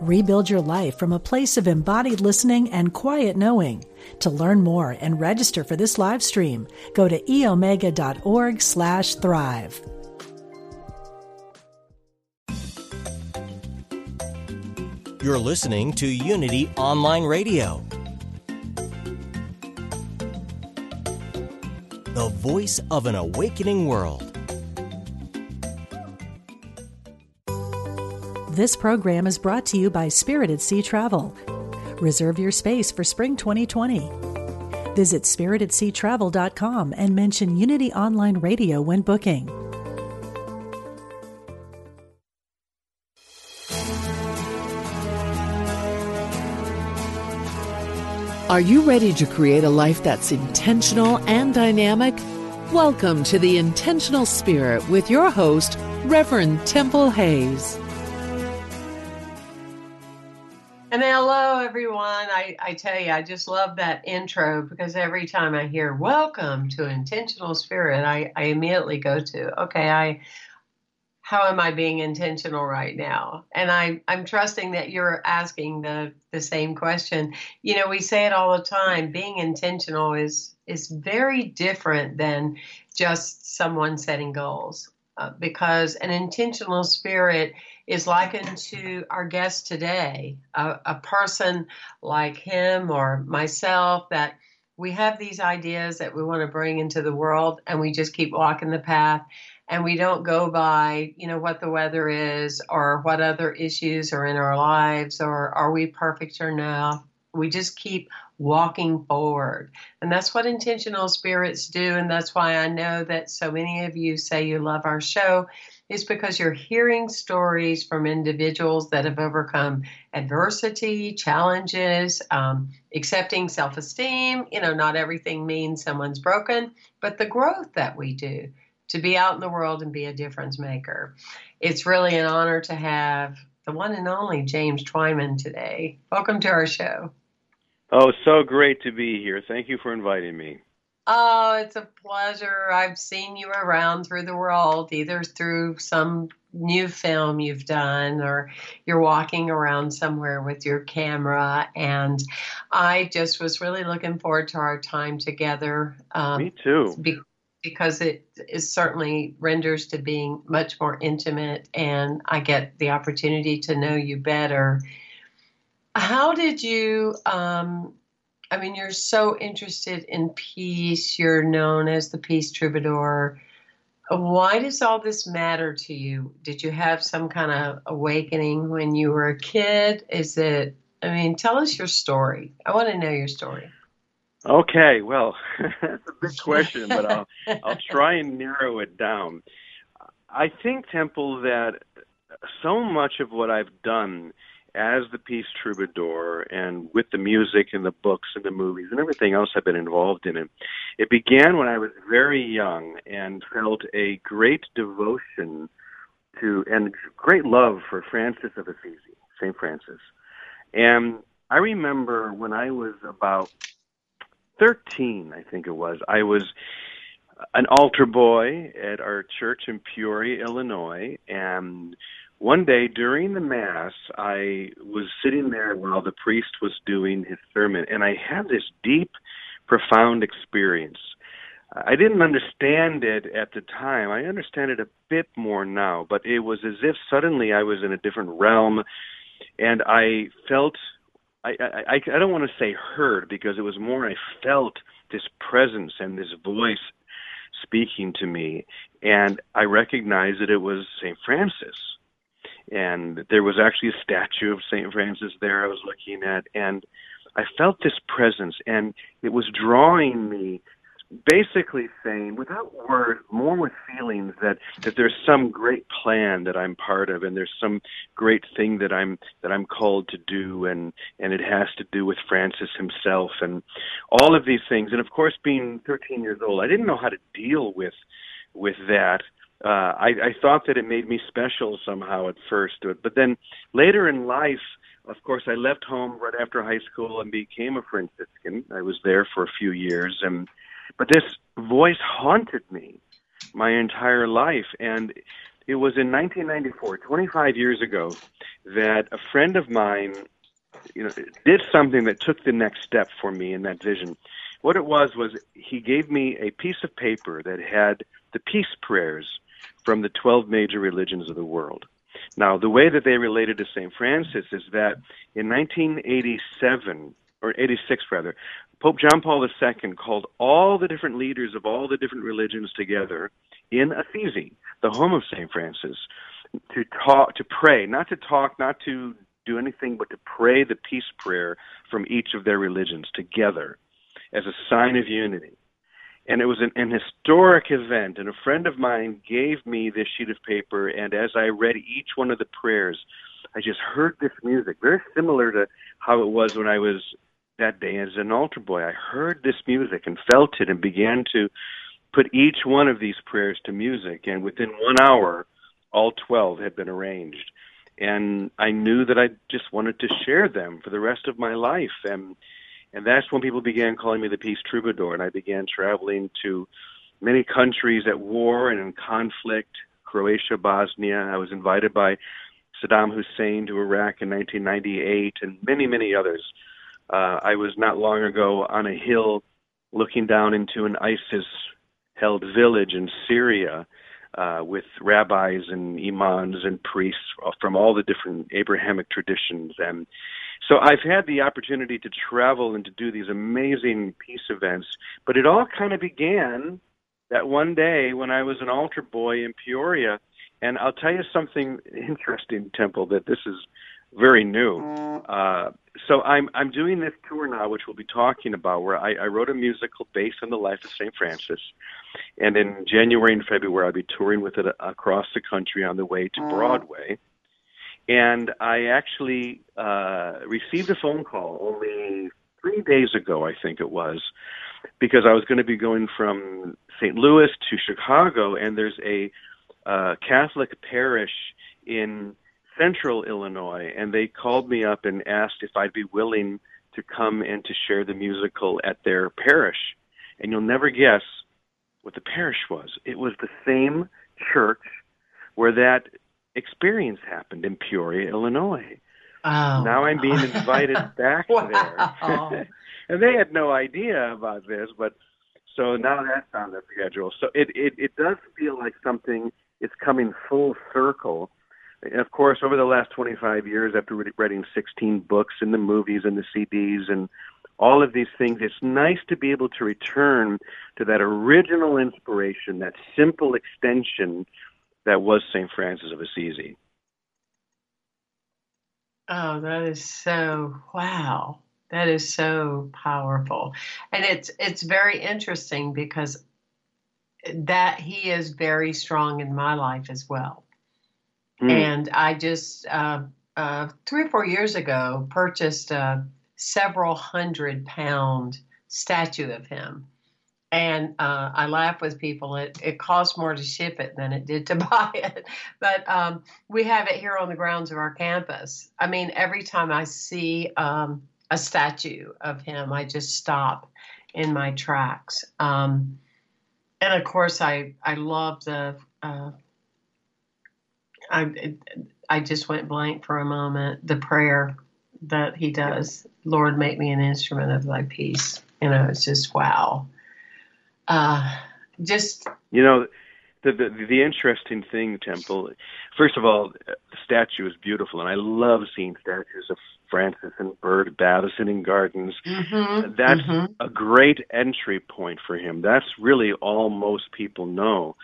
Rebuild your life from a place of embodied listening and quiet knowing. To learn more and register for this live stream, go to eomega.org slash thrive. You're listening to Unity Online Radio, the voice of an awakening world. This program is brought to you by Spirited Sea Travel. Reserve your space for spring 2020. Visit spiritedseatravel.com and mention Unity Online Radio when booking. Are you ready to create a life that's intentional and dynamic? Welcome to the Intentional Spirit with your host, Reverend Temple Hayes. And hello, everyone. I, I tell you, I just love that intro because every time I hear "Welcome to Intentional Spirit," I, I immediately go to, okay, I how am I being intentional right now? And I, I'm trusting that you're asking the, the same question. You know, we say it all the time. Being intentional is is very different than just someone setting goals, uh, because an intentional spirit is likened to our guest today, a, a person like him or myself that we have these ideas that we want to bring into the world and we just keep walking the path and we don't go by you know what the weather is or what other issues are in our lives or are we perfect or no we just keep walking forward. And that's what intentional spirits do and that's why i know that so many of you say you love our show is because you're hearing stories from individuals that have overcome adversity, challenges, um, accepting self esteem. You know, not everything means someone's broken, but the growth that we do to be out in the world and be a difference maker. It's really an honor to have the one and only James Twyman today. Welcome to our show. Oh, so great to be here. Thank you for inviting me. Oh, it's a pleasure. I've seen you around through the world, either through some new film you've done or you're walking around somewhere with your camera. And I just was really looking forward to our time together. Um, Me too. Be- because it is certainly renders to being much more intimate and I get the opportunity to know you better. How did you um, I mean, you're so interested in peace. You're known as the peace troubadour. Why does all this matter to you? Did you have some kind of awakening when you were a kid? Is it, I mean, tell us your story. I want to know your story. Okay, well, that's a big question, but I'll, I'll try and narrow it down. I think, Temple, that so much of what I've done as the Peace Troubadour and with the music and the books and the movies and everything else I've been involved in it. It began when I was very young and felt a great devotion to and great love for Francis of Assisi, St. Francis. And I remember when I was about 13, I think it was, I was an altar boy at our church in Peoria, Illinois, and one day during the mass, I was sitting there while the priest was doing his sermon, and I had this deep, profound experience. I didn't understand it at the time. I understand it a bit more now, but it was as if suddenly I was in a different realm, and I felt. I, I, I don't want to say heard because it was more I felt this presence and this voice speaking to me, and I recognized that it was St. Francis and there was actually a statue of St. Francis there I was looking at, and I felt this presence, and it was drawing me basically saying, without words, more with feelings, that that there's some great plan that I'm part of, and there's some great thing that I'm that I'm called to do, and and it has to do with Francis himself, and all of these things. And of course, being 13 years old, I didn't know how to deal with with that. Uh, I, I thought that it made me special somehow at first, but then later in life, of course, I left home right after high school and became a Franciscan. I was there for a few years, and but this voice haunted me my entire life. And it was in 1994, 25 years ago, that a friend of mine, you know, did something that took the next step for me in that vision. What it was was he gave me a piece of paper that had the peace prayers from the 12 major religions of the world. Now, the way that they related to St. Francis is that in 1987, or 86 rather, Pope John Paul II called all the different leaders of all the different religions together in Assisi, the home of St. Francis, to talk, to pray, not to talk, not to do anything, but to pray the peace prayer from each of their religions together as a sign of unity. And it was an, an historic event, and a friend of mine gave me this sheet of paper, and as I read each one of the prayers, I just heard this music, very similar to how it was when I was that day as an altar boy. I heard this music and felt it and began to put each one of these prayers to music. And within one hour, all 12 had been arranged. And I knew that I just wanted to share them for the rest of my life. And and that's when people began calling me the peace troubadour. And I began traveling to many countries at war and in conflict, Croatia, Bosnia. I was invited by Saddam Hussein to Iraq in 1998 and many, many others. Uh, I was not long ago on a hill looking down into an ISIS held village in Syria uh, with rabbis and imams and priests from all the different Abrahamic traditions. And so I've had the opportunity to travel and to do these amazing peace events, but it all kind of began that one day when I was an altar boy in Peoria. And I'll tell you something interesting, Temple, that this is very new. Uh, so I'm I'm doing this tour now, which we'll be talking about, where I, I wrote a musical based on the life of Saint Francis, and in January and February I'll be touring with it across the country on the way to Broadway. And I actually uh, received a phone call only three days ago, I think it was, because I was going to be going from St. Louis to Chicago, and there's a uh, Catholic parish in Central Illinois, and they called me up and asked if I'd be willing to come and to share the musical at their parish. And you'll never guess what the parish was. It was the same church where that experience happened in Peoria, Illinois. Oh. Now I'm being invited back there. and they had no idea about this, but so now that's on the schedule. So it, it, it does feel like something is coming full circle And of course, over the last 25 years, after writing 16 books and the movies and the CDs and all of these things, it's nice to be able to return to that original inspiration, that simple extension that was St. Francis of Assisi. Oh, that is so wow. That is so powerful. And it's it's very interesting because that he is very strong in my life as well. Mm. And I just uh, uh, three or four years ago purchased a several hundred pound statue of him. And uh, I laugh with people. It, it cost more to ship it than it did to buy it. But um, we have it here on the grounds of our campus. I mean, every time I see um, a statue of him, I just stop in my tracks. Um, and of course, I, I love the uh, I I just went blank for a moment. The prayer that he does, Lord, make me an instrument of Thy peace. You know, it's just wow. Uh, just you know, the, the the interesting thing, Temple. First of all, the statue is beautiful, and I love seeing statues of Francis and Bird Babison in gardens. Mm-hmm, That's mm-hmm. a great entry point for him. That's really all most people know.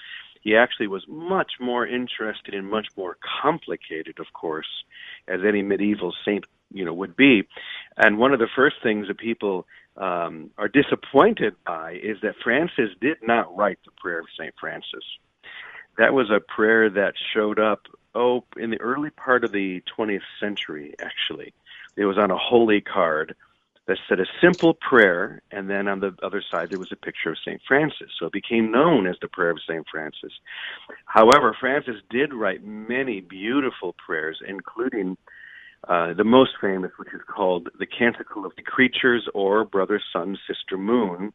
He actually was much more interested in much more complicated, of course, as any medieval saint you know would be. And one of the first things that people um, are disappointed by is that Francis did not write the prayer of St. Francis. That was a prayer that showed up, oh, in the early part of the 20th century, actually. It was on a holy card that said a simple prayer, and then on the other side there was a picture of St. Francis. So it became known as the Prayer of St. Francis. However, Francis did write many beautiful prayers, including uh, the most famous, which is called the Canticle of the Creatures or Brother, Sun, Sister, Moon,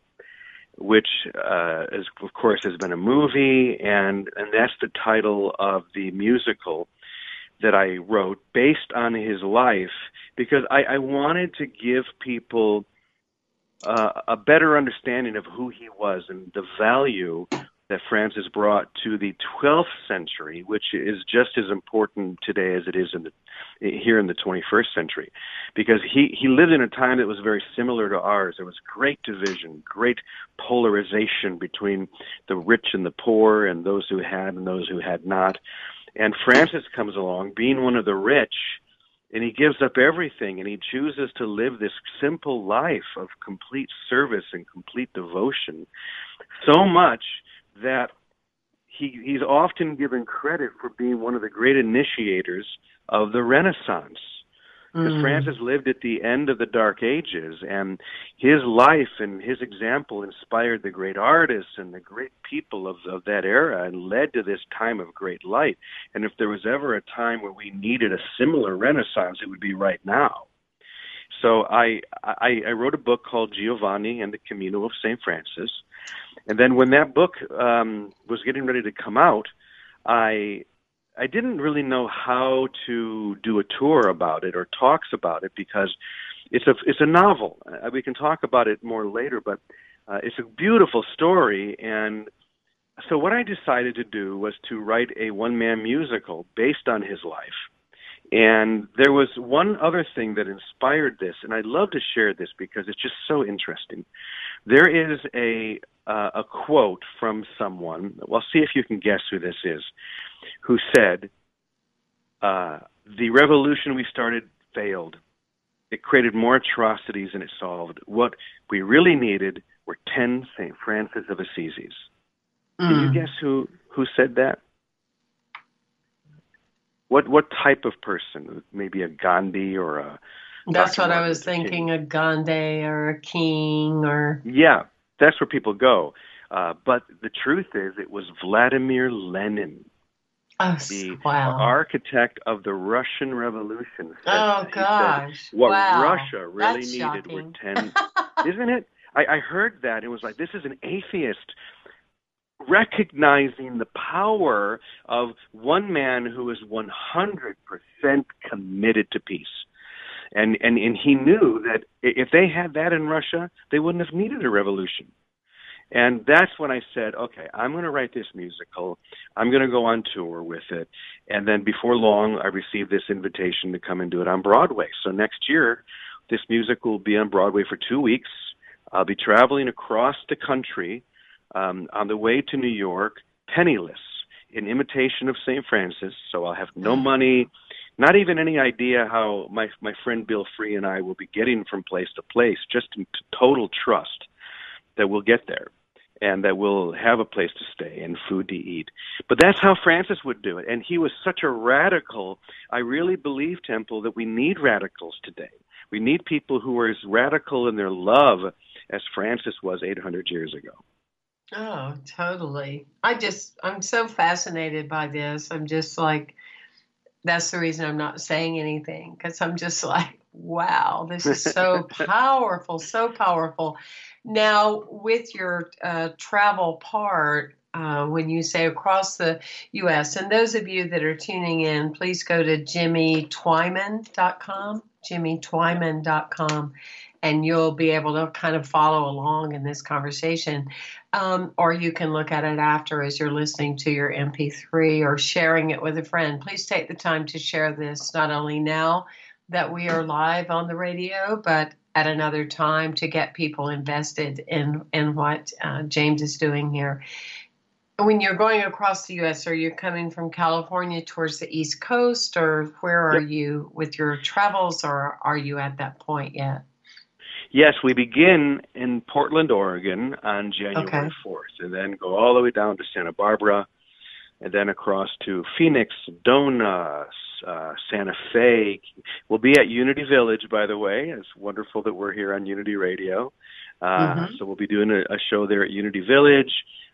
which uh, is, of course has been a movie, and and that's the title of the musical that I wrote based on his life because I, I wanted to give people uh, a better understanding of who he was and the value that Francis brought to the 12th century, which is just as important today as it is in the, here in the 21st century, because he he lived in a time that was very similar to ours. There was great division, great polarization between the rich and the poor, and those who had and those who had not. And Francis comes along, being one of the rich, and he gives up everything and he chooses to live this simple life of complete service and complete devotion. So much that he he's often given credit for being one of the great initiators of the Renaissance. Because mm. Francis lived at the end of the Dark Ages, and his life and his example inspired the great artists and the great people of, of that era and led to this time of great light. And if there was ever a time where we needed a similar Renaissance, it would be right now. So I, I, I wrote a book called Giovanni and the Camino of St. Francis, and then when that book um, was getting ready to come out, I I didn't really know how to do a tour about it or talks about it because it's a it's a novel. Uh, we can talk about it more later, but uh, it's a beautiful story. And so what I decided to do was to write a one man musical based on his life. And there was one other thing that inspired this, and I'd love to share this because it's just so interesting. There is a uh, a quote from someone. Well, see if you can guess who this is, who said, uh, "The revolution we started failed. It created more atrocities than it solved. What we really needed were ten Saint Francis of Assisi." Mm. Can you hmm. guess who who said that? What what type of person? Maybe a Gandhi or a that's Dr. what Martin I was thinking, King. a Gandhi or a king or Yeah, that's where people go. Uh, but the truth is, it was Vladimir Lenin, oh, the wow. architect of the Russian Revolution. Oh gosh! Said, what wow. Russia really That's needed shocking. were ten. isn't it? I, I heard that. It was like this is an atheist recognizing the power of one man who is 100% committed to peace and and and he knew that if they had that in Russia, they wouldn't have needed a revolution. And that's when I said, okay, I'm going to write this musical. I'm going to go on tour with it. And then before long, I received this invitation to come and do it on Broadway. So next year, this music will be on Broadway for two weeks. I'll be traveling across the country um, on the way to New York, penniless, in imitation of St. Francis. So I'll have no money, not even any idea how my my friend Bill Free and I will be getting from place to place, just in total trust that we'll get there and that we'll have a place to stay and food to eat. But that's how Francis would do it. And he was such a radical. I really believe, Temple, that we need radicals today. We need people who are as radical in their love as Francis was 800 years ago. Oh, totally. I just, I'm so fascinated by this. I'm just like, that's the reason I'm not saying anything because I'm just like, wow, this is so powerful, so powerful. Now, with your uh, travel part, uh, when you say across the U.S., and those of you that are tuning in, please go to jimmytwyman.com, jimmytwyman.com, and you'll be able to kind of follow along in this conversation. Um, or you can look at it after as you're listening to your MP3 or sharing it with a friend. Please take the time to share this not only now that we are live on the radio, but at another time to get people invested in in what uh, James is doing here. when you're going across the U.S., are you coming from California towards the East Coast, or where are you with your travels, or are you at that point yet? Yes, we begin in Portland, Oregon on January okay. 4th, and then go all the way down to Santa Barbara, and then across to Phoenix, Sedona, uh, Santa Fe. We'll be at Unity Village, by the way. It's wonderful that we're here on Unity Radio. Uh, mm-hmm. So we'll be doing a, a show there at Unity Village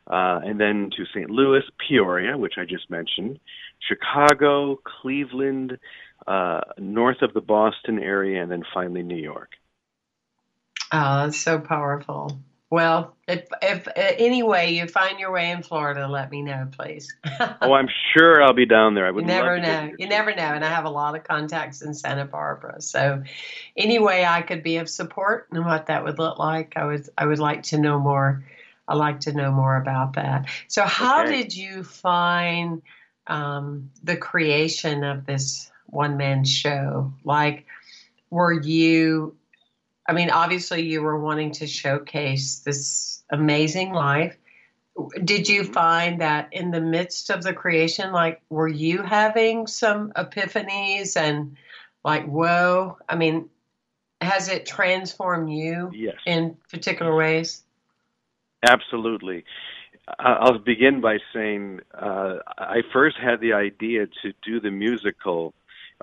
uh, and then to St. Louis, Peoria, which I just mentioned, Chicago, Cleveland, uh, north of the Boston area, and then finally New York. Oh, that's so powerful. Well, if if anyway you find your way in Florida, let me know, please. oh, I'm sure I'll be down there. I would you never know. You never know, and I have a lot of contacts in Santa Barbara. So, anyway, I could be of support and what that would look like. I would I would like to know more I'd like to know more about that. So, how okay. did you find um, the creation of this one man show? Like, were you, I mean, obviously, you were wanting to showcase this amazing life. Did you mm-hmm. find that in the midst of the creation, like, were you having some epiphanies and like, whoa? I mean, has it transformed you yes. in particular ways? Absolutely. I'll begin by saying uh, I first had the idea to do the musical.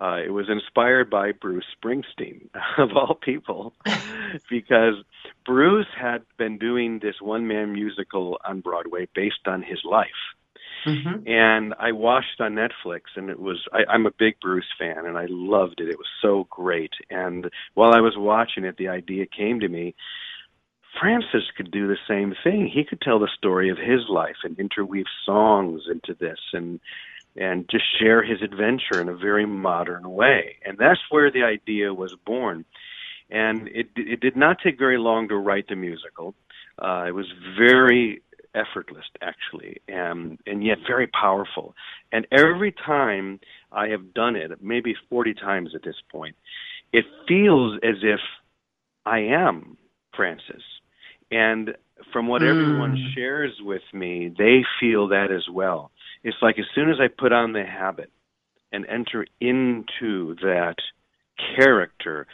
Uh, it was inspired by Bruce Springsteen, of all people, because Bruce had been doing this one man musical on Broadway based on his life. Mm-hmm. And I watched on Netflix, and it was, I, I'm a big Bruce fan, and I loved it. It was so great. And while I was watching it, the idea came to me Francis could do the same thing. He could tell the story of his life and interweave songs into this and and just share his adventure in a very modern way. And that's where the idea was born. And it it did not take very long to write the musical. Uh, it was very effortless, actually, and and yet very powerful. And every time I have done it, maybe 40 times at this point, it feels as if I am Francis and from what mm. everyone shares with me, they feel that as well. It's like as soon as I put on the habit and enter into that character,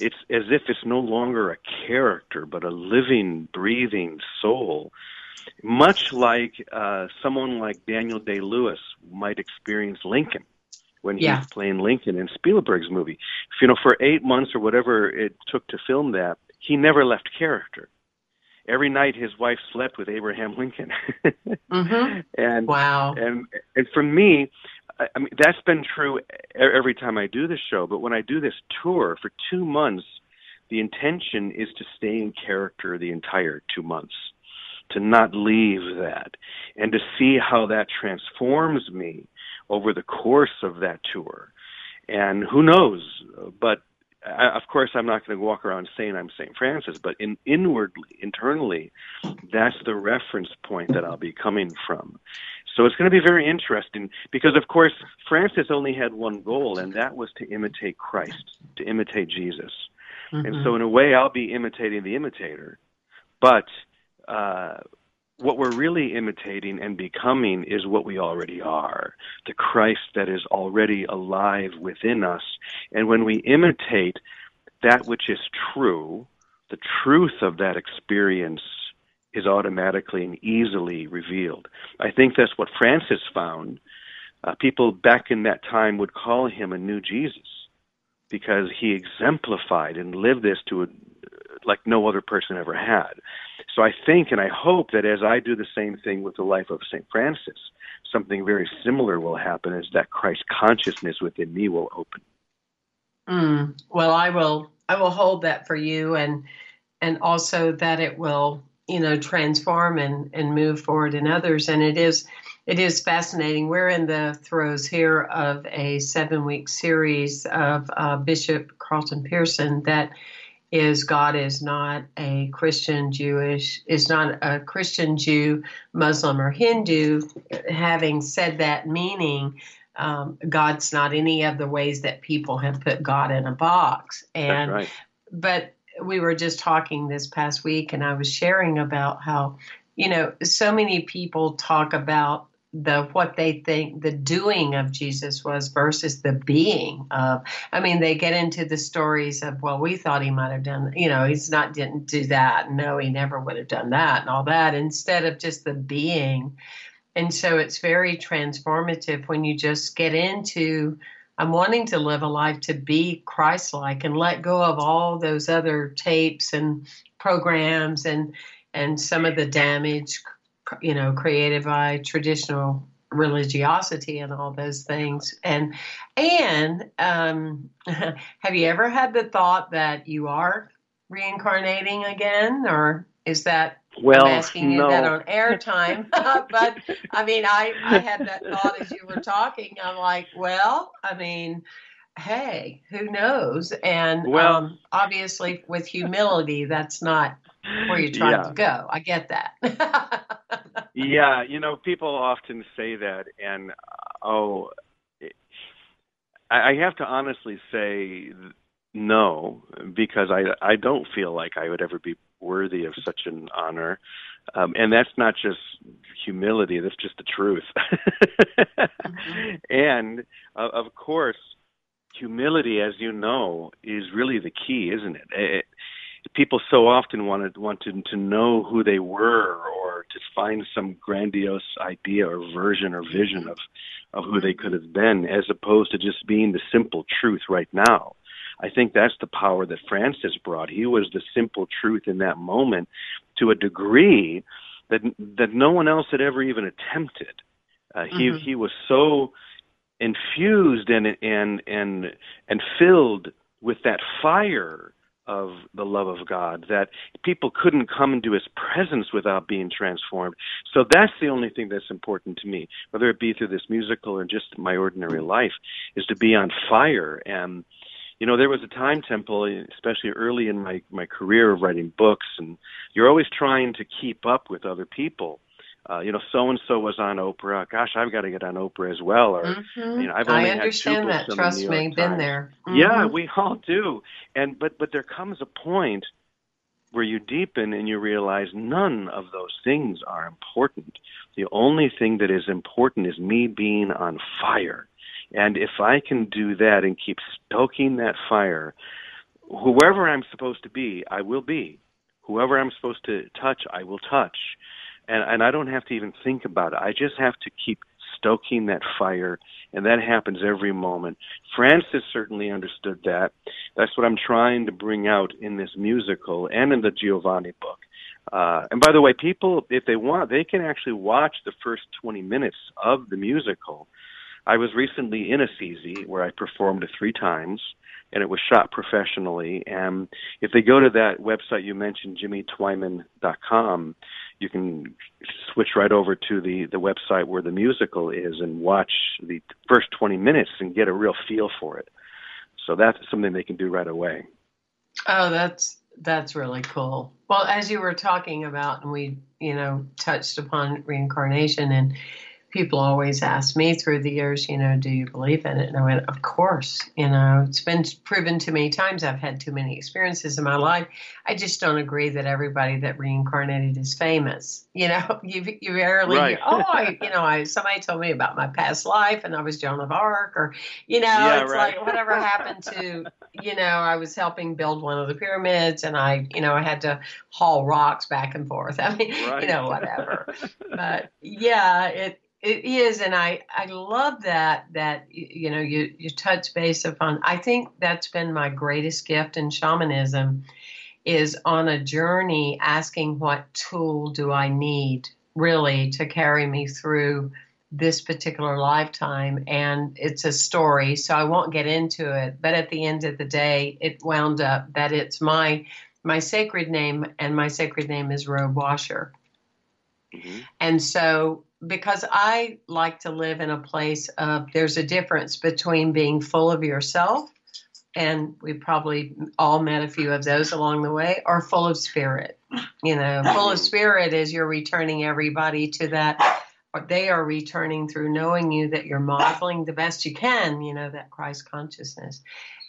it's as if it's no longer a character, but a living, breathing soul. Much like uh, someone like Daniel Day Lewis might experience Lincoln when yeah. he's playing Lincoln in Spielberg's movie. You know, for eight months or whatever it took to film that, he never left character every night his wife slept with Abraham Lincoln. mm-hmm. And wow. And and for me, I mean that's been true every time I do this show. But when I do this tour for two months, the intention is to stay in character the entire two months, to not leave that, and to see how that transforms me over the course of that tour. And who knows? But I, of course, I'm not going to walk around saying I'm St. Francis, but in inwardly, internally, that's the reference point that I'll be coming from. So it's going to be very interesting because, of course, Francis only had one goal, and that was to imitate Christ, to imitate Jesus. Mm-hmm. And so, in a way, I'll be imitating the imitator, but uh, what we're really imitating and becoming is what we already are the Christ that is already alive within us. And when we imitate that which is true, the truth of that experience is automatically and easily revealed. I think that's what Francis found. Uh, people back in that time would call him a new Jesus because he exemplified and lived this to a, like no other person ever had. So I think and I hope that as I do the same thing with the life of St. Francis, something very similar will happen is that Christ consciousness within me will open. Mm, well, I will I will hold that for you and and also that it will, you know, transform and, and move forward in others. And it is it is fascinating. We're in the throes here of a seven week series of uh, Bishop Carlton Pearson that is God is not a Christian Jewish, is not a Christian Jew, Muslim, or Hindu. Having said that, meaning um, God's not any of the ways that people have put God in a box. And right. but we were just talking this past week, and I was sharing about how you know, so many people talk about the what they think the doing of Jesus was versus the being of. I mean, they get into the stories of well, we thought he might have done, you know, he's not didn't do that. No, he never would have done that and all that. Instead of just the being, and so it's very transformative when you just get into. I'm wanting to live a life to be Christ-like and let go of all those other tapes and programs and and some of the damage you know, created by traditional religiosity and all those things. And and um, have you ever had the thought that you are reincarnating again, or is that well, I'm asking you that on airtime? but I mean, I I had that thought as you were talking. I'm like, well, I mean. Hey, who knows? And Well- um, obviously, with humility, that's not where you're trying Yeah. to go. I get that. Yeah, you know, people often say that, and uh, oh, it- I I have to honestly say no, because I I don't feel like I would ever be worthy of such an honor, um, and that's not just humility; that's just the truth. And uh, of course, humility, as you know, is really the key, isn't it? it people so often wanted wanted to know who they were or to find some grandiose idea or version or vision of of who they could have been as opposed to just being the simple truth right now. I think that's the power that francis brought. He was the simple truth in that moment to a degree that that no one else had ever even attempted. Uh, he Mhm. he was so infused and and and and filled with that fire of the love of God that people couldn't come into his presence without being transformed. So that's the only thing that's important to me, whether it be through this musical or just my ordinary life, is to be on fire. And you know, there was a time temple, especially early in my my career of writing books, and you're always trying to keep up with other people. Uh, you know, so and so was on Oprah. Gosh, I've got to get on Oprah as well. Or Mhm. you know, I've only I had understand two that. books on the Trust me, York been Times. there. Yeah, Mhm. we all do. And but but there comes a point where you deepen and you realize none of those things are important. The only thing that is important is me being on fire. And if I can do that and keep stoking that fire, whoever I'm supposed to be, I will be. Whoever I'm supposed to touch, I will touch. And and I don't have to even think about it. I just have to keep stoking that fire and that happens every moment. Francis certainly understood that. That's what I'm trying to bring out in this musical and in the Giovanni book. Uh, and by the way, people, if they want, they can actually watch the first 20 minutes of the musical. I was recently in Assisi where I performed three times, and it was shot professionally. And if they go to that website you mentioned, jimmytwyman.com, you can switch right over to the the website where the musical is and watch the first 20 minutes and get a real feel for it. So that's something they can do right away. Oh, that's that's really cool. Well, as you were talking about, and we, you know, touched upon reincarnation, and people always ask me through the years, you know, do you believe in it? And I went, of course. You know, it's been proven too many times. I've had too many experiences in my life. I just don't agree that everybody that reincarnated is famous. You know, you you rarely, Right. oh, I, you know, I somebody told me about my past life, and I was Joan of Arc, or you know, Yeah, it's right. like whatever happened to you know, I was helping build one of the pyramids and I, you know, I had to haul rocks back and forth. I mean, Right. you know, whatever. but yeah, it it is and I I love that that you know, you you touch base upon I think that's been my greatest gift in shamanism is on a journey asking what tool do I need really to carry me through this particular lifetime and it's a story so i won't get into it but at the end of the day it wound up that it's my my sacred name and my sacred name is robe washer Mhm. and so because i like to live in a place of there's a difference between being full of yourself and we probably all met a few of those along the way or full of spirit you know full of spirit is you're returning everybody to that or they are returning through knowing you that you're modeling the best you can, you know, that Christ consciousness.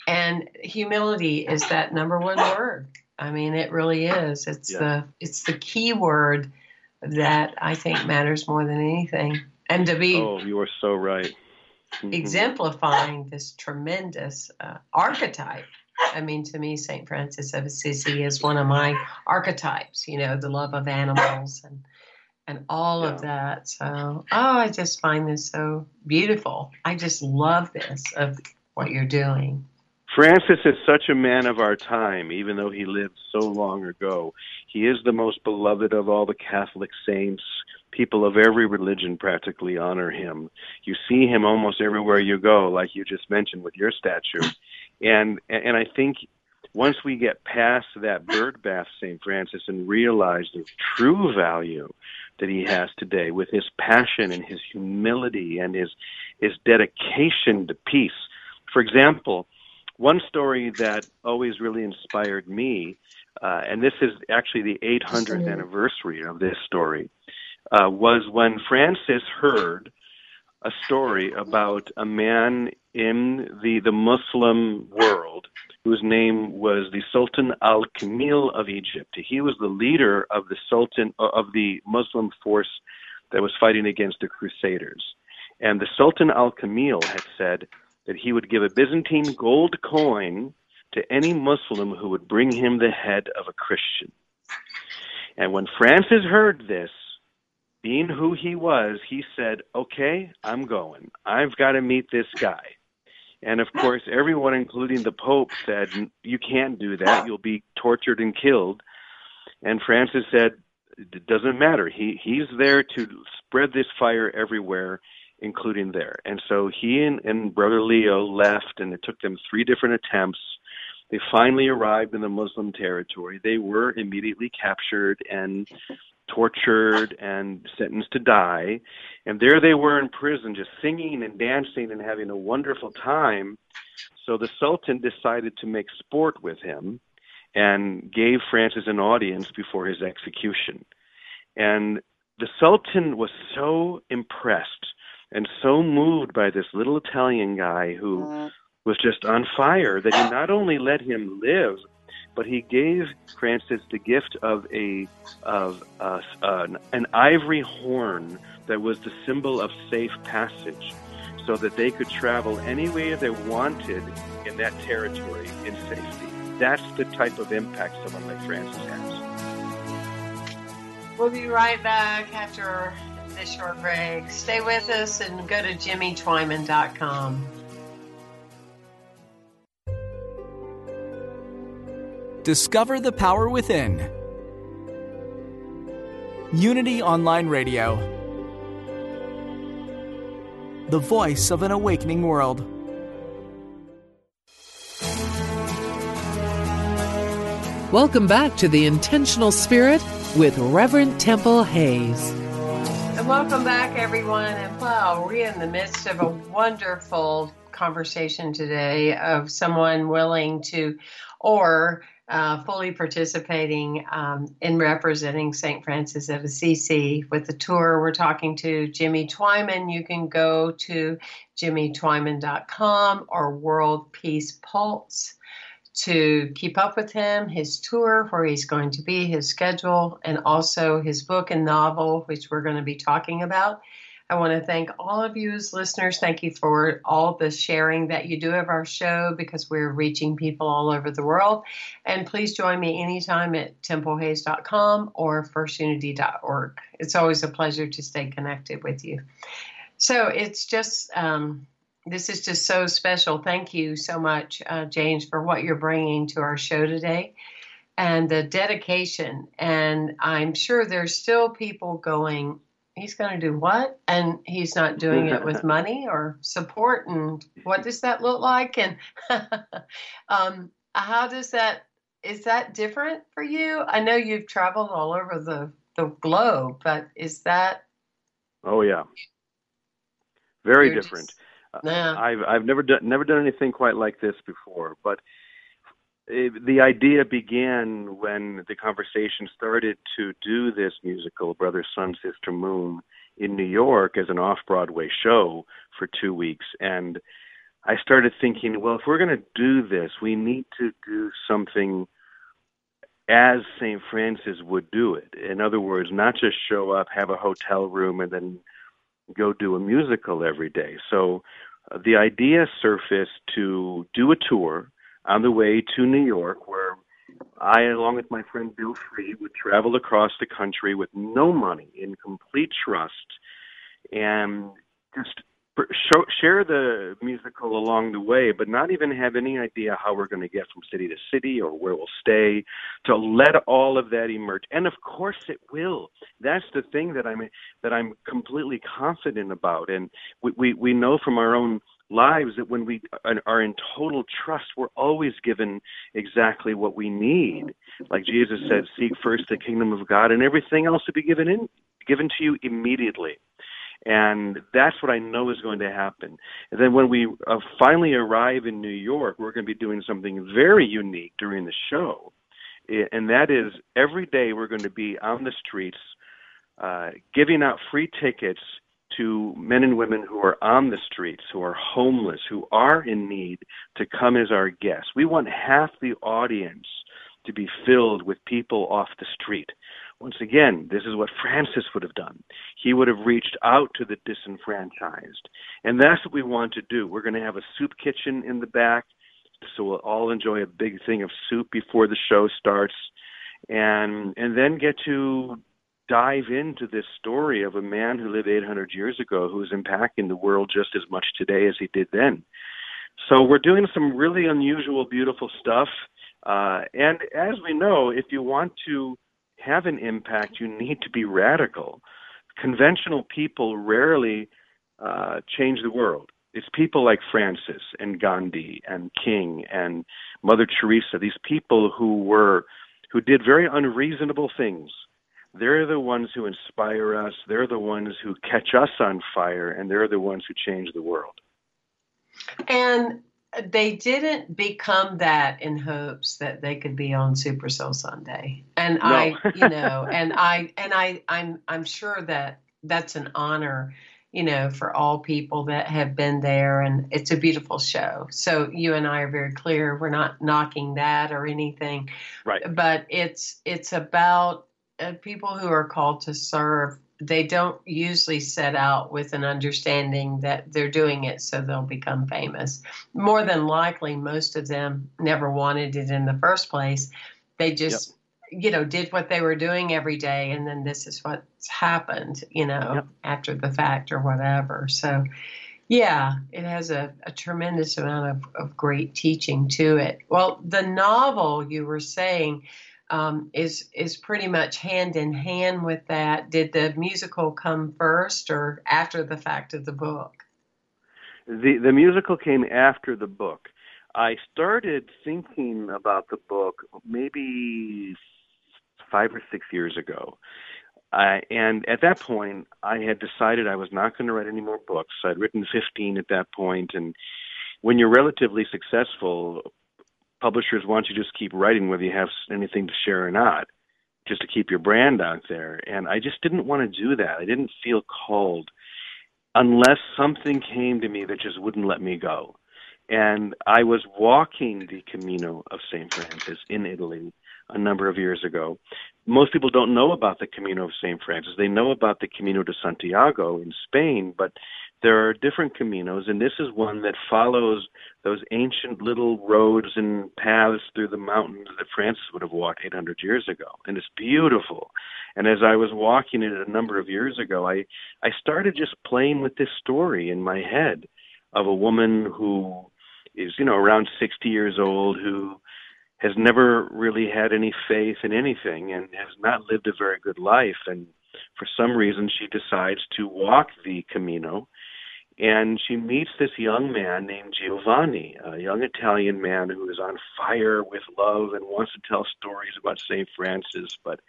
And humility is that number one word. I mean, it really is. It's Yeah. the it's the key word that I think matters more than anything. And to be oh, you are so right. Mm-hmm. exemplifying this tremendous uh, archetype. I mean, to me, St. Francis of Assisi is one of my archetypes, you know, the love of animals and and all yeah. of that. So, oh, I just find this so beautiful. I just love this of what you're doing. Francis is such a man of our time, even though he lived so long ago. He is the most beloved of all the Catholic saints. People of every religion practically honor him. You see him almost everywhere you go, like you just mentioned with your statue. And and I think once we get past that bird bath St. Francis and realize the true value that he has today with his passion and his humility and his his dedication to peace. For example, one story that always really inspired me, uh, and this is actually the 800th anniversary of this story, uh, was when Francis heard a story about a man in the, the Muslim world whose name was the Sultan al Kamil of Egypt. He was the leader of the Sultan of the Muslim force that was fighting against the Crusaders. And the Sultan al Kamil had said that he would give a Byzantine gold coin to any Muslim who would bring him the head of a Christian. And when Francis heard this, being who he was, he said, Okay, I'm going. I've got to meet this guy. And of course, everyone, including the Pope, said, You can't do that. You'll be tortured and killed. And Francis said, It doesn't matter. He, he's there to spread this fire everywhere, including there. And so he and, and Brother Leo left, and it took them three different attempts. They finally arrived in the Muslim territory. They were immediately captured and tortured and sentenced to die. And there they were in prison, just singing and dancing and having a wonderful time. So the Sultan decided to make sport with him and gave Francis an audience before his execution. And the Sultan was so impressed and so moved by this little Italian guy who was just on fire that he not only let him live, but he gave Francis the gift of a of uh, an, an ivory horn that was the symbol of safe passage, so that they could travel any way they wanted in that territory in safety. That's the type of impact someone like Francis has. We'll be right back after this short break. Stay with us and go to jimmytwyman.com. Discover the power within. Unity Online Radio. The voice of an awakening world. Welcome back to The Intentional Spirit with Reverend Temple Hayes. Welcome back, everyone. And wow, we're in the midst of a wonderful conversation today of someone willing to, or uh, fully participating um, in representing St. Francis of Assisi with the tour. We're talking to Jimmy Twyman. You can go to jimmytwyman.com or World Peace Pulse to keep up with him, his tour, where he's going to be, his schedule, and also his book and novel, which we're going to be talking about. I want to thank all of you as listeners. Thank you for all the sharing that you do of our show because we're reaching people all over the world. And please join me anytime at templehayes.com or firstunity.org. It's always a pleasure to stay connected with you. So it's just, um, this is just so special. Thank you so much, uh, James, for what you're bringing to our show today and the dedication. And I'm sure there's still people going, he's going to do what? And he's not doing it with money or support and what does that look like? And um, how does that is that different for you? I know you've traveled all over the, the globe but is that oh yeah. Very different just, Uh, yeah. i've i've never done never done anything quite like this before but it, the idea began when the conversation started to do this musical, Brother Sun, Sister Moon, in New York as an off Broadway show for two weeks. And I started thinking, well, if we're going to do this, we need to do something as St. Francis would do it. In other words, not just show up, have a hotel room, and then go do a musical every day. So uh, the idea surfaced to do a tour on the way to New York where I, along with my friend Bill Free, would travel across the country with no money, in complete trust, and just show, share the musical along the way, but not even have any idea how we're going to get from city to city or where we'll stay. To let all of that emerge, and of course it will. That's the thing that I'm that I'm completely confident about, and we we, we know from our own lives that when we are in total trust, we're always given exactly what we need. Like Jesus said, seek first the kingdom of God, and everything else will be given in given to you immediately. And that's what I know is going to happen. And then when we uh, finally arrive in New York, we're going to be doing something very unique during the show. And that is every day we're going to be on the streets uh, giving out free tickets to men and women who are on the streets, who are homeless, who are in need to come as our guests. We want half the audience to be filled with people off the street. Once again, this is what Francis would have done. He would have reached out to the disenfranchised. And that's what we want to do. We're going to have a soup kitchen in the back, so we'll all enjoy a big thing of soup before the show starts. And and then get to dive into this story of a man who lived 800 years ago who is impacting the world just as much today as he did then. So we're doing some really unusual, beautiful stuff. Uh, and as we know, if you want to have an impact, you need to be radical. Conventional people rarely uh, change the world. It's people like Francis and Gandhi and King and Mother Teresa, these people who were who did very unreasonable things. They're the ones who inspire us, they're the ones who catch us on fire, and they're the ones who change the world. And they didn't become that in hopes that they could be on Super Soul Sunday. And no. I, you know, and I and I I'm I'm sure that that's an honor, you know, for all people that have been there and it's a beautiful show. So you and I are very clear we're not knocking that or anything. Right. But it's it's about uh, people who are called to serve they don't usually set out with an understanding that they're doing it so they'll become famous. More than likely, most of them never wanted it in the first place. They just, yep. you know, did what they were doing every day, and then this is what's happened, you know, yep. after the fact or whatever. So, yeah, it has a, a tremendous amount of, of great teaching to it. Well, the novel you were saying, um, is is pretty much hand in hand with that. Did the musical come first or after the fact of the book? The the musical came after the book. I started thinking about the book maybe five or six years ago. Uh, and at that point, I had decided I was not going to write any more books. I'd written 15 at that point, and when you're relatively successful, publishers want you to just keep writing whether you have anything to share or not, just to keep your brand out there. And I just didn't want to do that. I didn't feel called unless something came to me that just wouldn't let me go. And I was walking the Camino of St. Francis in Italy a number of years ago. Most people don't know about the Camino of St. Francis. They know about the Camino de Santiago in Spain, but there are different caminos, and this is one that follows those ancient little roads and paths through the mountains that Francis would have walked 800 years ago, and it's beautiful. And as I was walking it a number of years ago, I I started just playing with this story in my head of a woman who is you know around 60 years old who has never really had any faith in anything and has not lived a very good life and for some reason she decides to walk the Camino and she meets this young man named Giovanni, a young Italian man who is on fire with love and wants to tell stories about St. Francis. But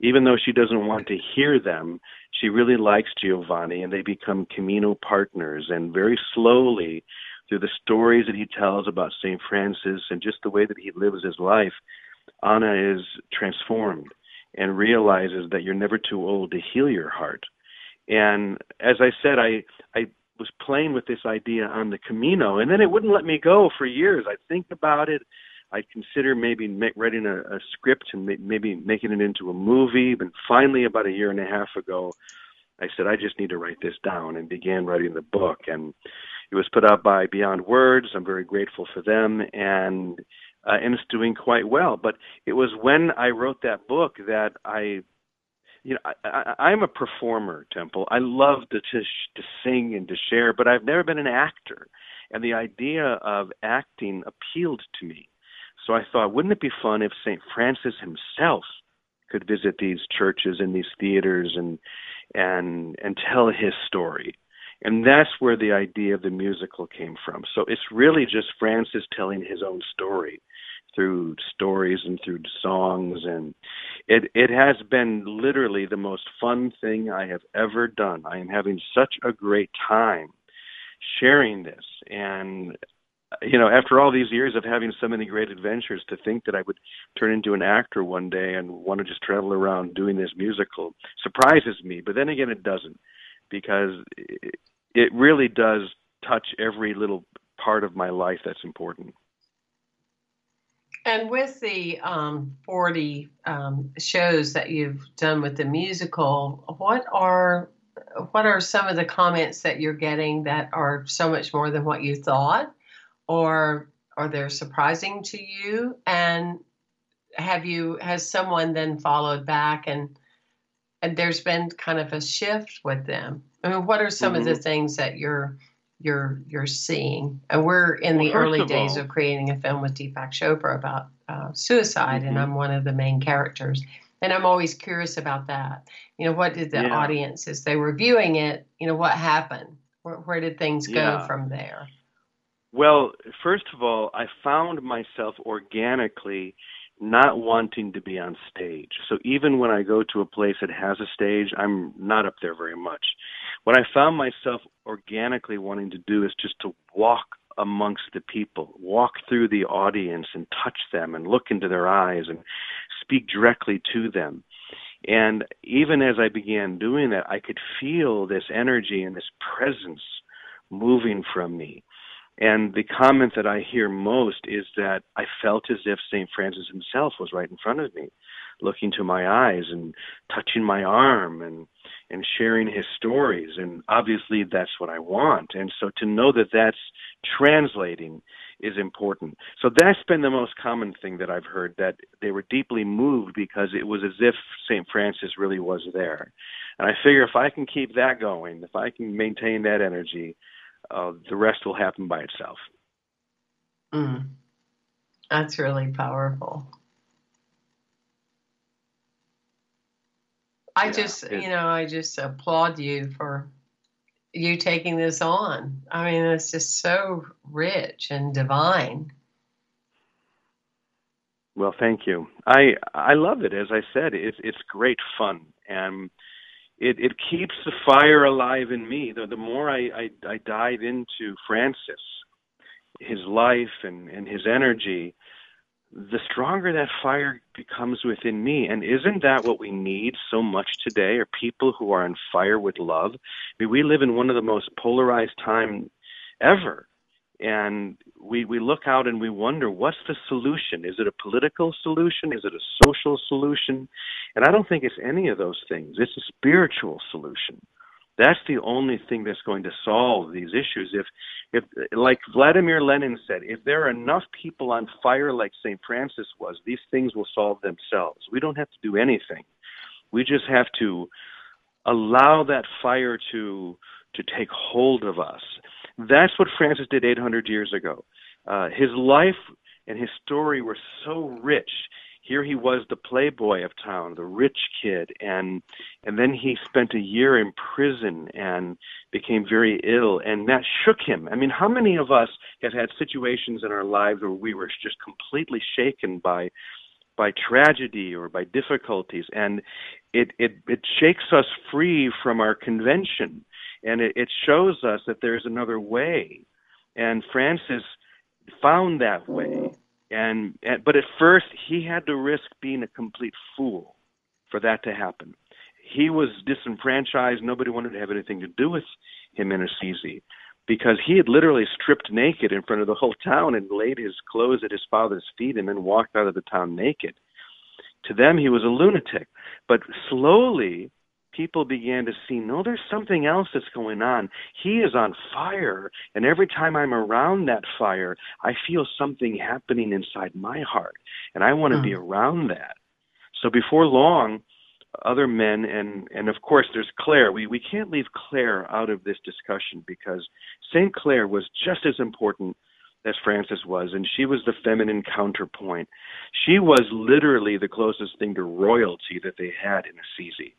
even though she doesn't want to hear them, she really likes Giovanni, and they become Camino partners. And very slowly, through the stories that he tells about St. Francis and just the way that he lives his life, Anna is transformed and realizes that you're never too old to heal your heart. And as I said, I I was playing with this idea on the Camino, and then it wouldn't let me go for years. I'd think about it, I'd consider maybe make, writing a, a script and ma- maybe making it into a movie. But finally, about a year and a half ago, I said I just need to write this down and began writing the book. And it was put out by Beyond Words. I'm very grateful for them, and uh, and it's doing quite well. But it was when I wrote that book that I you know, I, I, I'm a performer, Temple. I love to, to to sing and to share, but I've never been an actor, and the idea of acting appealed to me. So I thought, wouldn't it be fun if St. Francis himself could visit these churches and these theaters and and and tell his story? And that's where the idea of the musical came from. So it's really just Francis telling his own story through stories and through songs and it it has been literally the most fun thing I have ever done. I am having such a great time sharing this and you know after all these years of having so many great adventures to think that I would turn into an actor one day and want to just travel around doing this musical surprises me but then again it doesn't because it, it really does touch every little part of my life that's important. And with the um, 40 um, shows that you've done with the musical, what are what are some of the comments that you're getting that are so much more than what you thought, or are they surprising to you? And have you has someone then followed back and and there's been kind of a shift with them? I mean, what are some mm-hmm. of the mm-hmm. things that you're you're you're seeing. And we're in well, the early of days all, of creating a film with Deepak Chopra about uh, suicide, mm-hmm. and I'm one of the main characters. And I'm always curious about that. You know, what did the yeah. audience, as they were viewing it, you know, what happened? Where, where did things go yeah. from there? Well, first of all, I found myself organically not wanting to be on stage. So even when I go to a place that has a stage, I'm not up there very much. What I found myself organically wanting to do is just to walk amongst the people, walk through the audience and touch them and look into their eyes and speak directly to them. And even as I began doing that, I could feel this energy and this presence moving from me. And the comment that I hear most is that I felt as if St. Francis himself was right in front of me, looking to my eyes and touching my arm and and sharing his stories and obviously that's what I want. And so to know that that's translating is important. So that's been the most common thing that I've heard that they were deeply moved because it was as if St. Francis really was there. And I figure if I can keep that going, if I can maintain that energy, uh, the rest will happen by itself. Mm. That's really powerful. I yeah, just, it, you know, I just applaud you for you taking this on. I mean, it's just so rich and divine. Well, thank you. I I love it. As I said, it's it's great fun, and it it keeps the fire alive in me. The the more I I, I dive into Francis, his life and and his energy, the stronger that fire becomes within me. And isn't that what we need so much today? Are people who are on fire with love? I mean, we live in one of the most polarized time ever and we we look out and we wonder what's the solution is it a political solution is it a social solution and i don't think it's any of those things it's a spiritual solution that's the only thing that's going to solve these issues if if like vladimir lenin said if there are enough people on fire like st francis was these things will solve themselves we don't have to do anything we just have to allow that fire to to take hold of us that's what Francis did 800 years ago. Uh, his life and his story were so rich. Here he was, the playboy of town, the rich kid, and and then he spent a year in prison and became very ill, and that shook him. I mean, how many of us have had situations in our lives where we were just completely shaken by by tragedy or by difficulties, and it it it shakes us free from our convention and it, it shows us that there's another way. And Francis found that way, and, and but at first he had to risk being a complete fool for that to happen. He was disenfranchised; nobody wanted to have anything to do with him in Assisi. because he had literally stripped naked in front of the whole town and laid his clothes at his father's feet and then walked out of the town naked. To them, he was a lunatic. But slowly, people began to see no, there's something else that's going on. He is on fire. And every time I'm around that fire, I feel something happening inside my heart. And I want to mm. be around that. So before long, other men and and of course there's Clare. We we can't leave Clare out of this discussion because Saint Clare was just as important as Francis was, and she was the feminine counterpoint. She was literally the closest thing to royalty that they had in Assisi.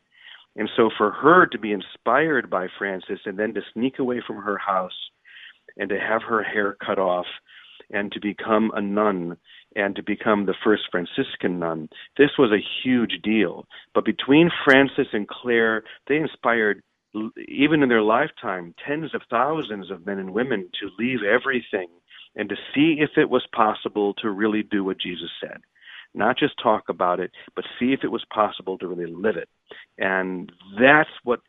And so for her to be inspired by Francis and then to sneak away from her house and to have her hair cut off and to become a nun and to become the first Franciscan nun. This was a huge deal. But between Francis and Clare, they inspired, even in their lifetime, tens of thousands of men and women to leave everything and to see if it was possible to really do what Jesus said. Not just talk about it, but see if it was possible to really live it. And that's what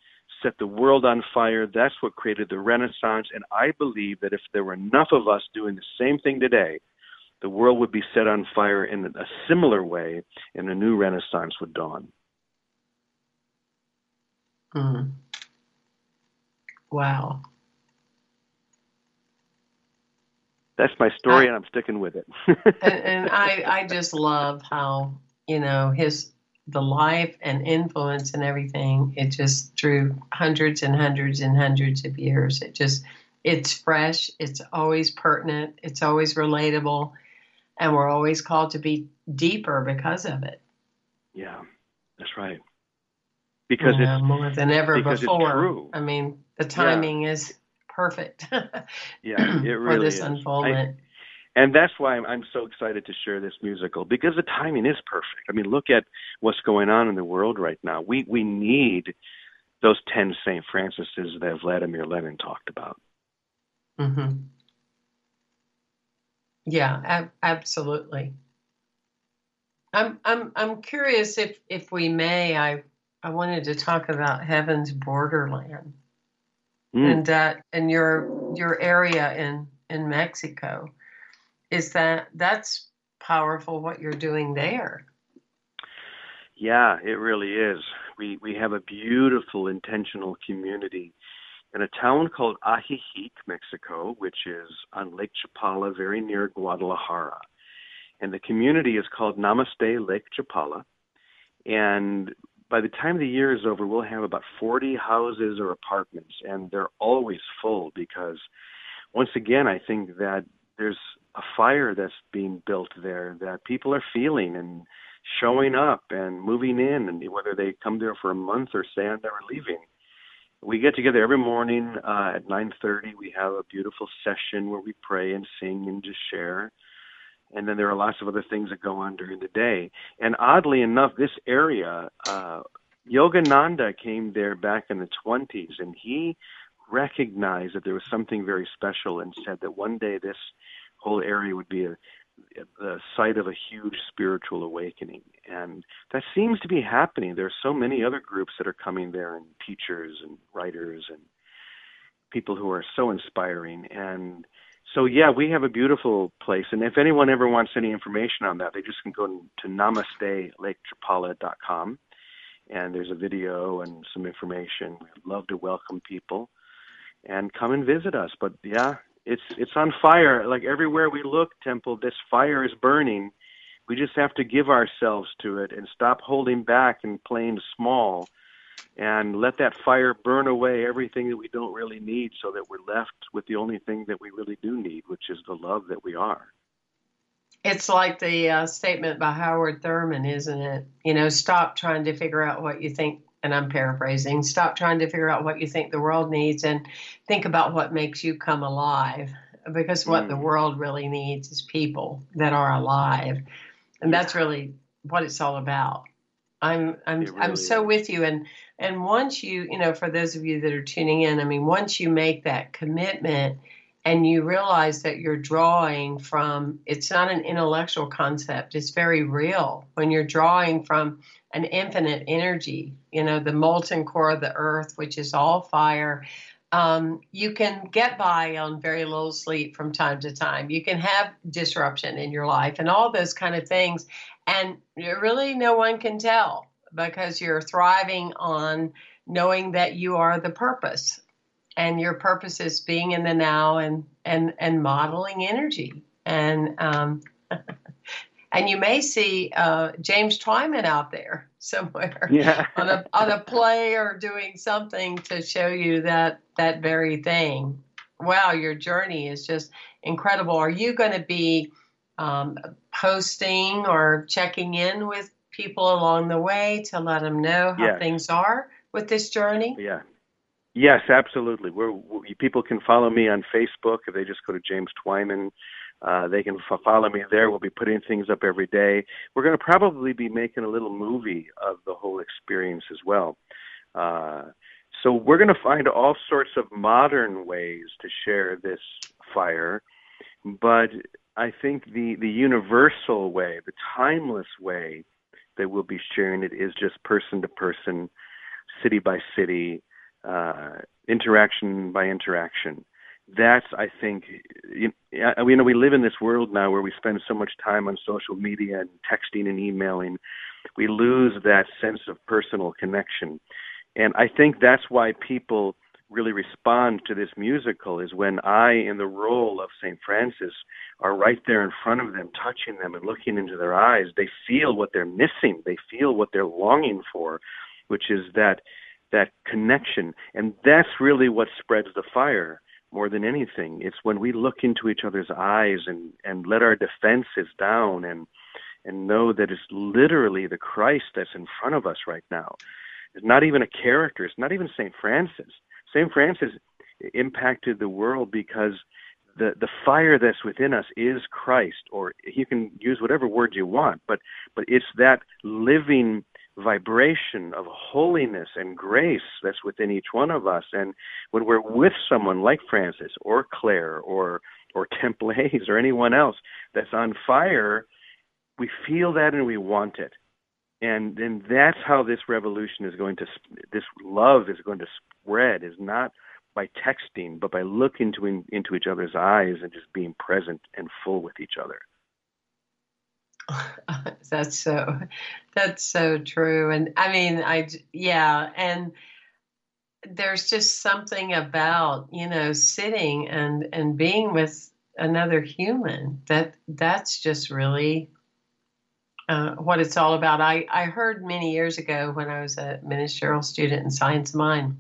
set the world on fire. That's what created the Renaissance. And I believe that if there were enough of us doing the same thing today, the world would be set on fire in a similar way, and a new Renaissance would dawn. Mm. Wow. That's my story, I, and I'm sticking with it. and, and I, I just love how you know his the life and influence and everything. It just through hundreds and hundreds and hundreds of years. It just it's fresh. It's always pertinent. It's always relatable and we're always called to be deeper because of it. Yeah, that's right. Because yeah, it's more than ever before. I mean, the timing yeah. is perfect. yeah, it really for this is. unfoldment. I, and that's why I'm, I'm so excited to share this musical because the timing is perfect. I mean, look at what's going on in the world right now. We we need those ten Saint Francises that Vladimir Lenin talked about. Mm-hmm. Yeah, ab- absolutely. I'm I'm I'm curious if if we may I I wanted to talk about heaven's borderland mm. and that and your your area in in Mexico is that that's powerful what you're doing there. Yeah, it really is. We we have a beautiful intentional community in a town called Ajijic, Mexico, which is on Lake Chapala, very near Guadalajara. And the community is called Namaste Lake Chapala. And by the time the year is over, we'll have about 40 houses or apartments, and they're always full because, once again, I think that there's a fire that's being built there that people are feeling and showing up and moving in, and whether they come there for a month or say I'm never leaving we get together every morning uh, at 9:30. We have a beautiful session where we pray and sing and just share. And then there are lots of other things that go on during the day. And oddly enough, this area, uh, Yogananda came there back in the 20s, and he recognized that there was something very special and said that one day this whole area would be a, the site of a huge spiritual awakening. And that seems to be happening. There are so many other groups that are coming there, and teachers and writers and people who are so inspiring. And so, yeah, we have a beautiful place. And if anyone ever wants any information on that, they just can go to namaste.lakechapala.com. And there's a video and some information. We'd love to welcome people and come and visit us. But yeah, it's it's on fire. Like everywhere we look, Temple, this fire is burning. We just have to give ourselves to it and stop holding back and playing small and let that fire burn away everything that we don't really need so that we're left with the only thing that we really do need, which is the love that we are. It's like the uh, statement by Howard Thurman, isn't it? You know, stop trying to figure out what you think and I'm paraphrasing, stop trying to figure out what you think the world needs and think about what makes you come alive. Because what mm. the world really needs is people that are alive. And that's really what it's all about. I'm I'm really I'm so is. with you and and once you, you know, for those of you that are tuning in, I mean, once you make that commitment and you realize that you're drawing from it's not an intellectual concept, it's very real. When you're drawing from an infinite energy, you know, the molten core of the earth, which is all fire, um, you can get by on very little sleep from time to time. You can have disruption in your life and all those kind of things. And really, no one can tell because you're thriving on knowing that you are the purpose. And your purpose is being in the now and, and, and modeling energy. And um, and you may see uh, James Twyman out there somewhere yeah. on a on a play or doing something to show you that that very thing. Wow, your journey is just incredible. Are you going to be um, posting or checking in with people along the way to let them know how yes. things are with this journey? Yeah. Yes, absolutely. We're, we, people can follow me on Facebook if they just go to James Twyman uh, they can f- follow me there. We'll be putting things up every day. We're going to probably be making a little movie of the whole experience as well. Uh, so we're going to find all sorts of modern ways to share this fire, but I think the the universal way, the timeless way that we'll be sharing it is just person to person, city by city, uh, interaction by interaction. That's I think you, you know we live in this world now where we spend so much time on social media and texting and emailing. We lose that sense of personal connection. And I think that's why people really respond to this musical is when I in the role of St. Francis are right there in front of them touching them and looking into their eyes they feel what they're missing they feel what they're longing for which is that that connection and that's really what spreads the fire more than anything. It's when we look into each other's eyes and, and let our defenses down and and know that it's literally the Christ that's in front of us right now. It's not even a character. It's not even St. Francis. St. Francis impacted the world because the the fire that's within us is Christ, or you can use whatever word you want, but but it's that living vibration of holiness and grace that's within each one of us. And when we're with someone like Francis or Clare or or Temple Hayes or anyone else that's on fire, we feel that and we want it. And then that's how this revolution is going to, this love is going to spread, is not by texting, but by looking into, into each other's eyes and just being present and full with each other. that's so that's so true and i mean i yeah and there's just something about you know sitting and and being with another human that that's just really uh, what it's all about i i heard many years ago when i was a ministerial student in science mind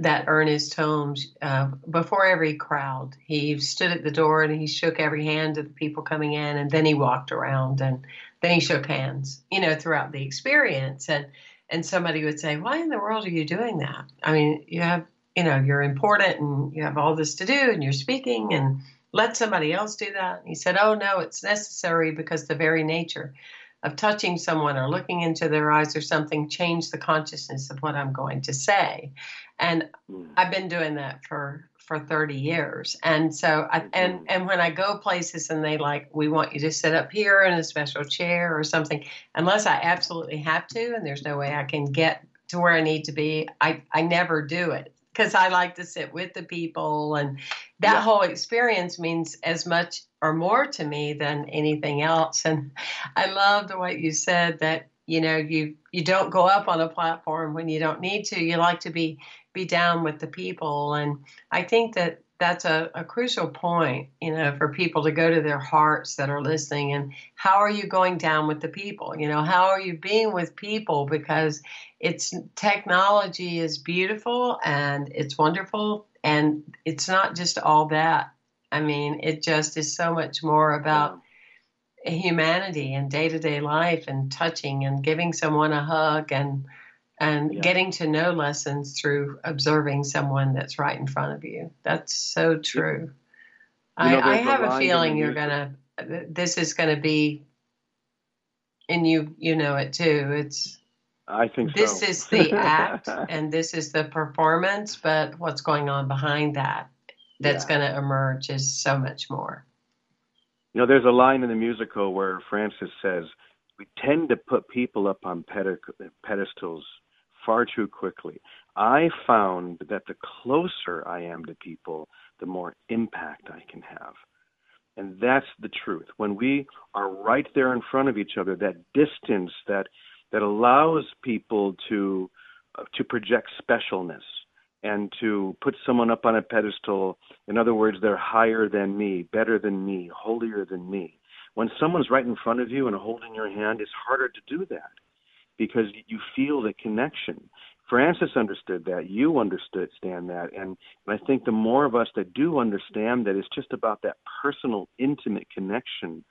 that Ernest Holmes, uh, before every crowd, he stood at the door and he shook every hand of the people coming in, and then he walked around and then he shook hands, you know, throughout the experience. And and somebody would say, "Why in the world are you doing that? I mean, you have, you know, you're important and you have all this to do, and you're speaking, and let somebody else do that." And he said, "Oh no, it's necessary because the very nature." Of touching someone or looking into their eyes or something change the consciousness of what I'm going to say. And mm. I've been doing that for for 30 years. And so I, and mm-hmm. and when I go places and they like we want you to sit up here in a special chair or something, unless I absolutely have to and there's no way I can get to where I need to be, I I never do it because I like to sit with the people and that yeah. whole experience means as much or more to me than anything else. And I loved what you said that you know you you don't go up on a platform when you don't need to. You like to be be down with the people, and I think that that's a, a crucial point, you know, for people to go to their hearts that are listening and how are you going down with the people? You know, how are you being with people? Because it's technology is beautiful and it's wonderful and it's not just all that. I mean, it just is so much more about humanity and day to day life and touching and giving someone a hug and and yeah. getting to know lessons through observing someone that's right in front of you. That's so true. You know, I, I have a feeling you're gonna. This is gonna be, and you you know it too. It's. I think this so. is the act and this is the performance, but what's going on behind that that's yeah. going to emerge is so much more. You know, there's a line in the musical where Francis says, "We tend to put people up on pedestals far too quickly. I found that the closer I am to people, the more impact I can have. And that's the truth. When we are right there in front of each other, that distance that that allows people to uh, to project specialness and to put someone up on a pedestal. In other words, they're higher than me, better than me, holier than me. When someone's right in front of you and holding your hand, it's harder to do that because you feel the connection. Francis understood that. You understand that. And, and I think the more of us that do understand that it's just about that personal, intimate connection,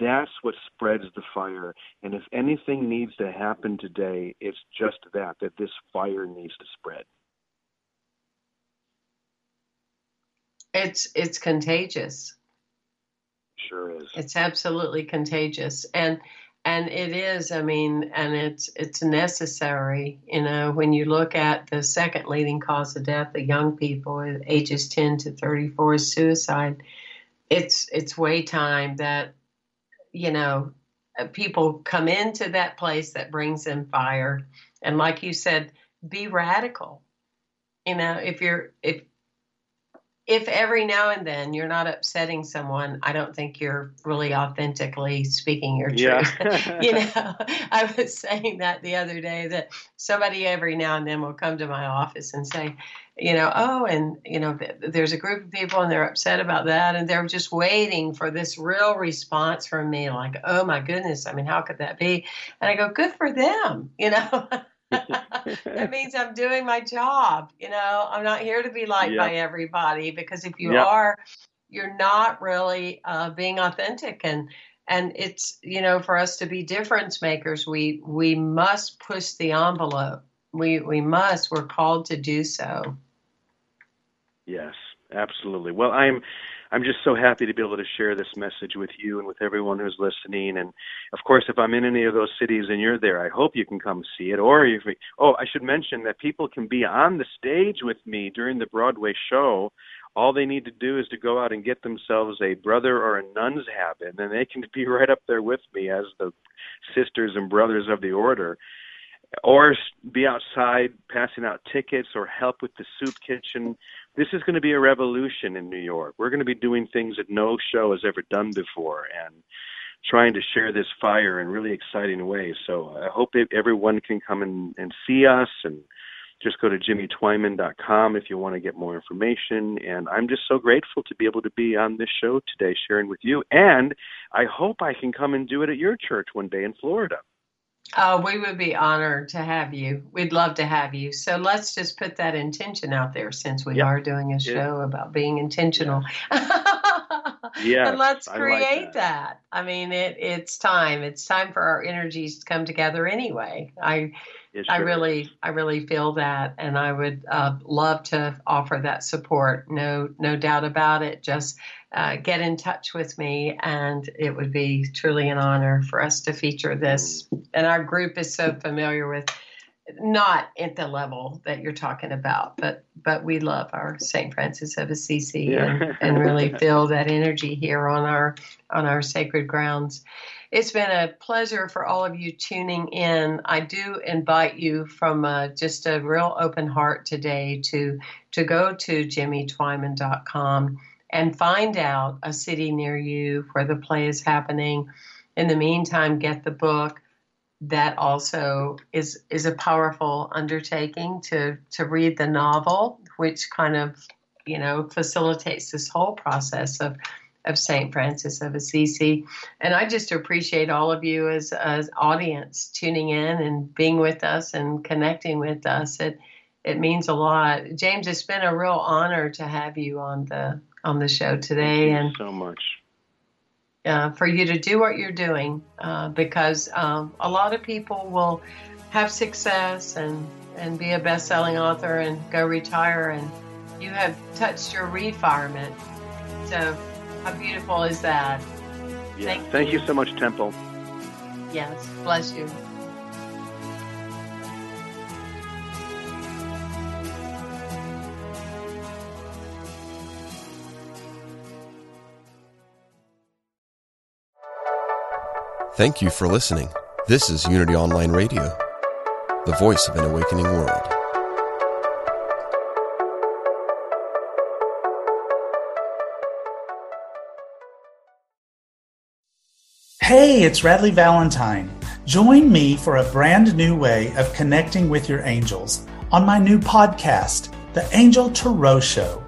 that's what spreads the fire. And if anything needs to happen today, it's just that, that this fire needs to spread. It's it's contagious. Sure is. It's absolutely contagious. And and it is i mean and it's it's necessary you know when you look at the second leading cause of death of young people ages 10 to 34 is suicide it's it's way time that you know uh, people come into that place that brings in fire. And like you said be radical. You know if you're if if every now and then you're not upsetting someone, I don't think you're really authentically speaking your truth. Yeah. you know, I was saying that the other day that somebody every now and then will come to my office and say, you know, oh, and you know, there's a group of people and they're upset about that, and they're just waiting for this real response from me, like, oh my goodness, I mean, how could that be? And I go, good for them, you know. that means I'm doing my job. You know, I'm not here to be liked yep. by everybody because if you yep. are, you're not really uh, being authentic. And and it's you know for us to be difference makers, we we must push the envelope. We we must. We're called to do so. Yes, absolutely. Well, I'm I'm just so happy to be able to share this message with you and with everyone who's listening. And of course, if I'm in any of those cities and you're there, I hope you can come see it. Or if we, oh, I should mention that people can be on the stage with me during the Broadway show. All they need to do is to go out and get themselves a brother or a nun's habit, and they can be right up there with me as the sisters and brothers of the order or be outside passing out tickets or help with the soup kitchen. This is going to be a revolution in New York. We're going to be doing things that no show has ever done before and trying to share this fire in really exciting ways. So I hope everyone can come and, and see us and just go to jimmytwyman.com if you want to get more information. And I'm just so grateful to be able to be on this show today sharing with you. And I hope I can come and do it at your church one day in Florida. Oh, we would be honored to have you. We'd love to have you. So let's just put that intention out there since we yep. are doing a show yeah. about being intentional. Yeah. and let's create like that. that. I mean, it it's time. It's time for our energies to come together anyway. I sure I really is. I really feel that and I would uh, love to offer that support. No no doubt about it. Just uh, get in touch with me, and it would be truly an honor for us to feature this. Mm. And our group is so familiar with, not at the level that you're talking about, but but we love our St. Francis of Assisi yeah. and, and really feel that energy here on our on our sacred grounds. It's been a pleasure for all of you tuning in. I do invite you from uh, just a real open heart today to to go to jimmytwyman.com and find out a city near you where the play is happening. In the meantime, get the book. That also is is a powerful undertaking to to read the novel, which kind of you know facilitates this whole process of of St. Francis of Assisi. And I just appreciate all of you as as audience tuning in and being with us and connecting with us. It it means a lot. James, it's been a real honor to have you on the on the show today. and so much. Uh, for you to do what you're doing, uh, because um, a lot of people will have success and and be a best-selling author and go retire, and you have touched your retirement. So, how beautiful is that? Yeah. Thank, Thank you. you so much, Temple. Yes, bless you. Thank you for listening. This is Unity Online Radio, the voice of an awakening world. Hey, it's Radleigh Valentine. Join me for a brand new way of connecting with your angels on my new podcast, The Angel Tarot Show.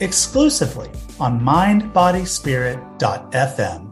exclusively on mindbodyspirit.fm.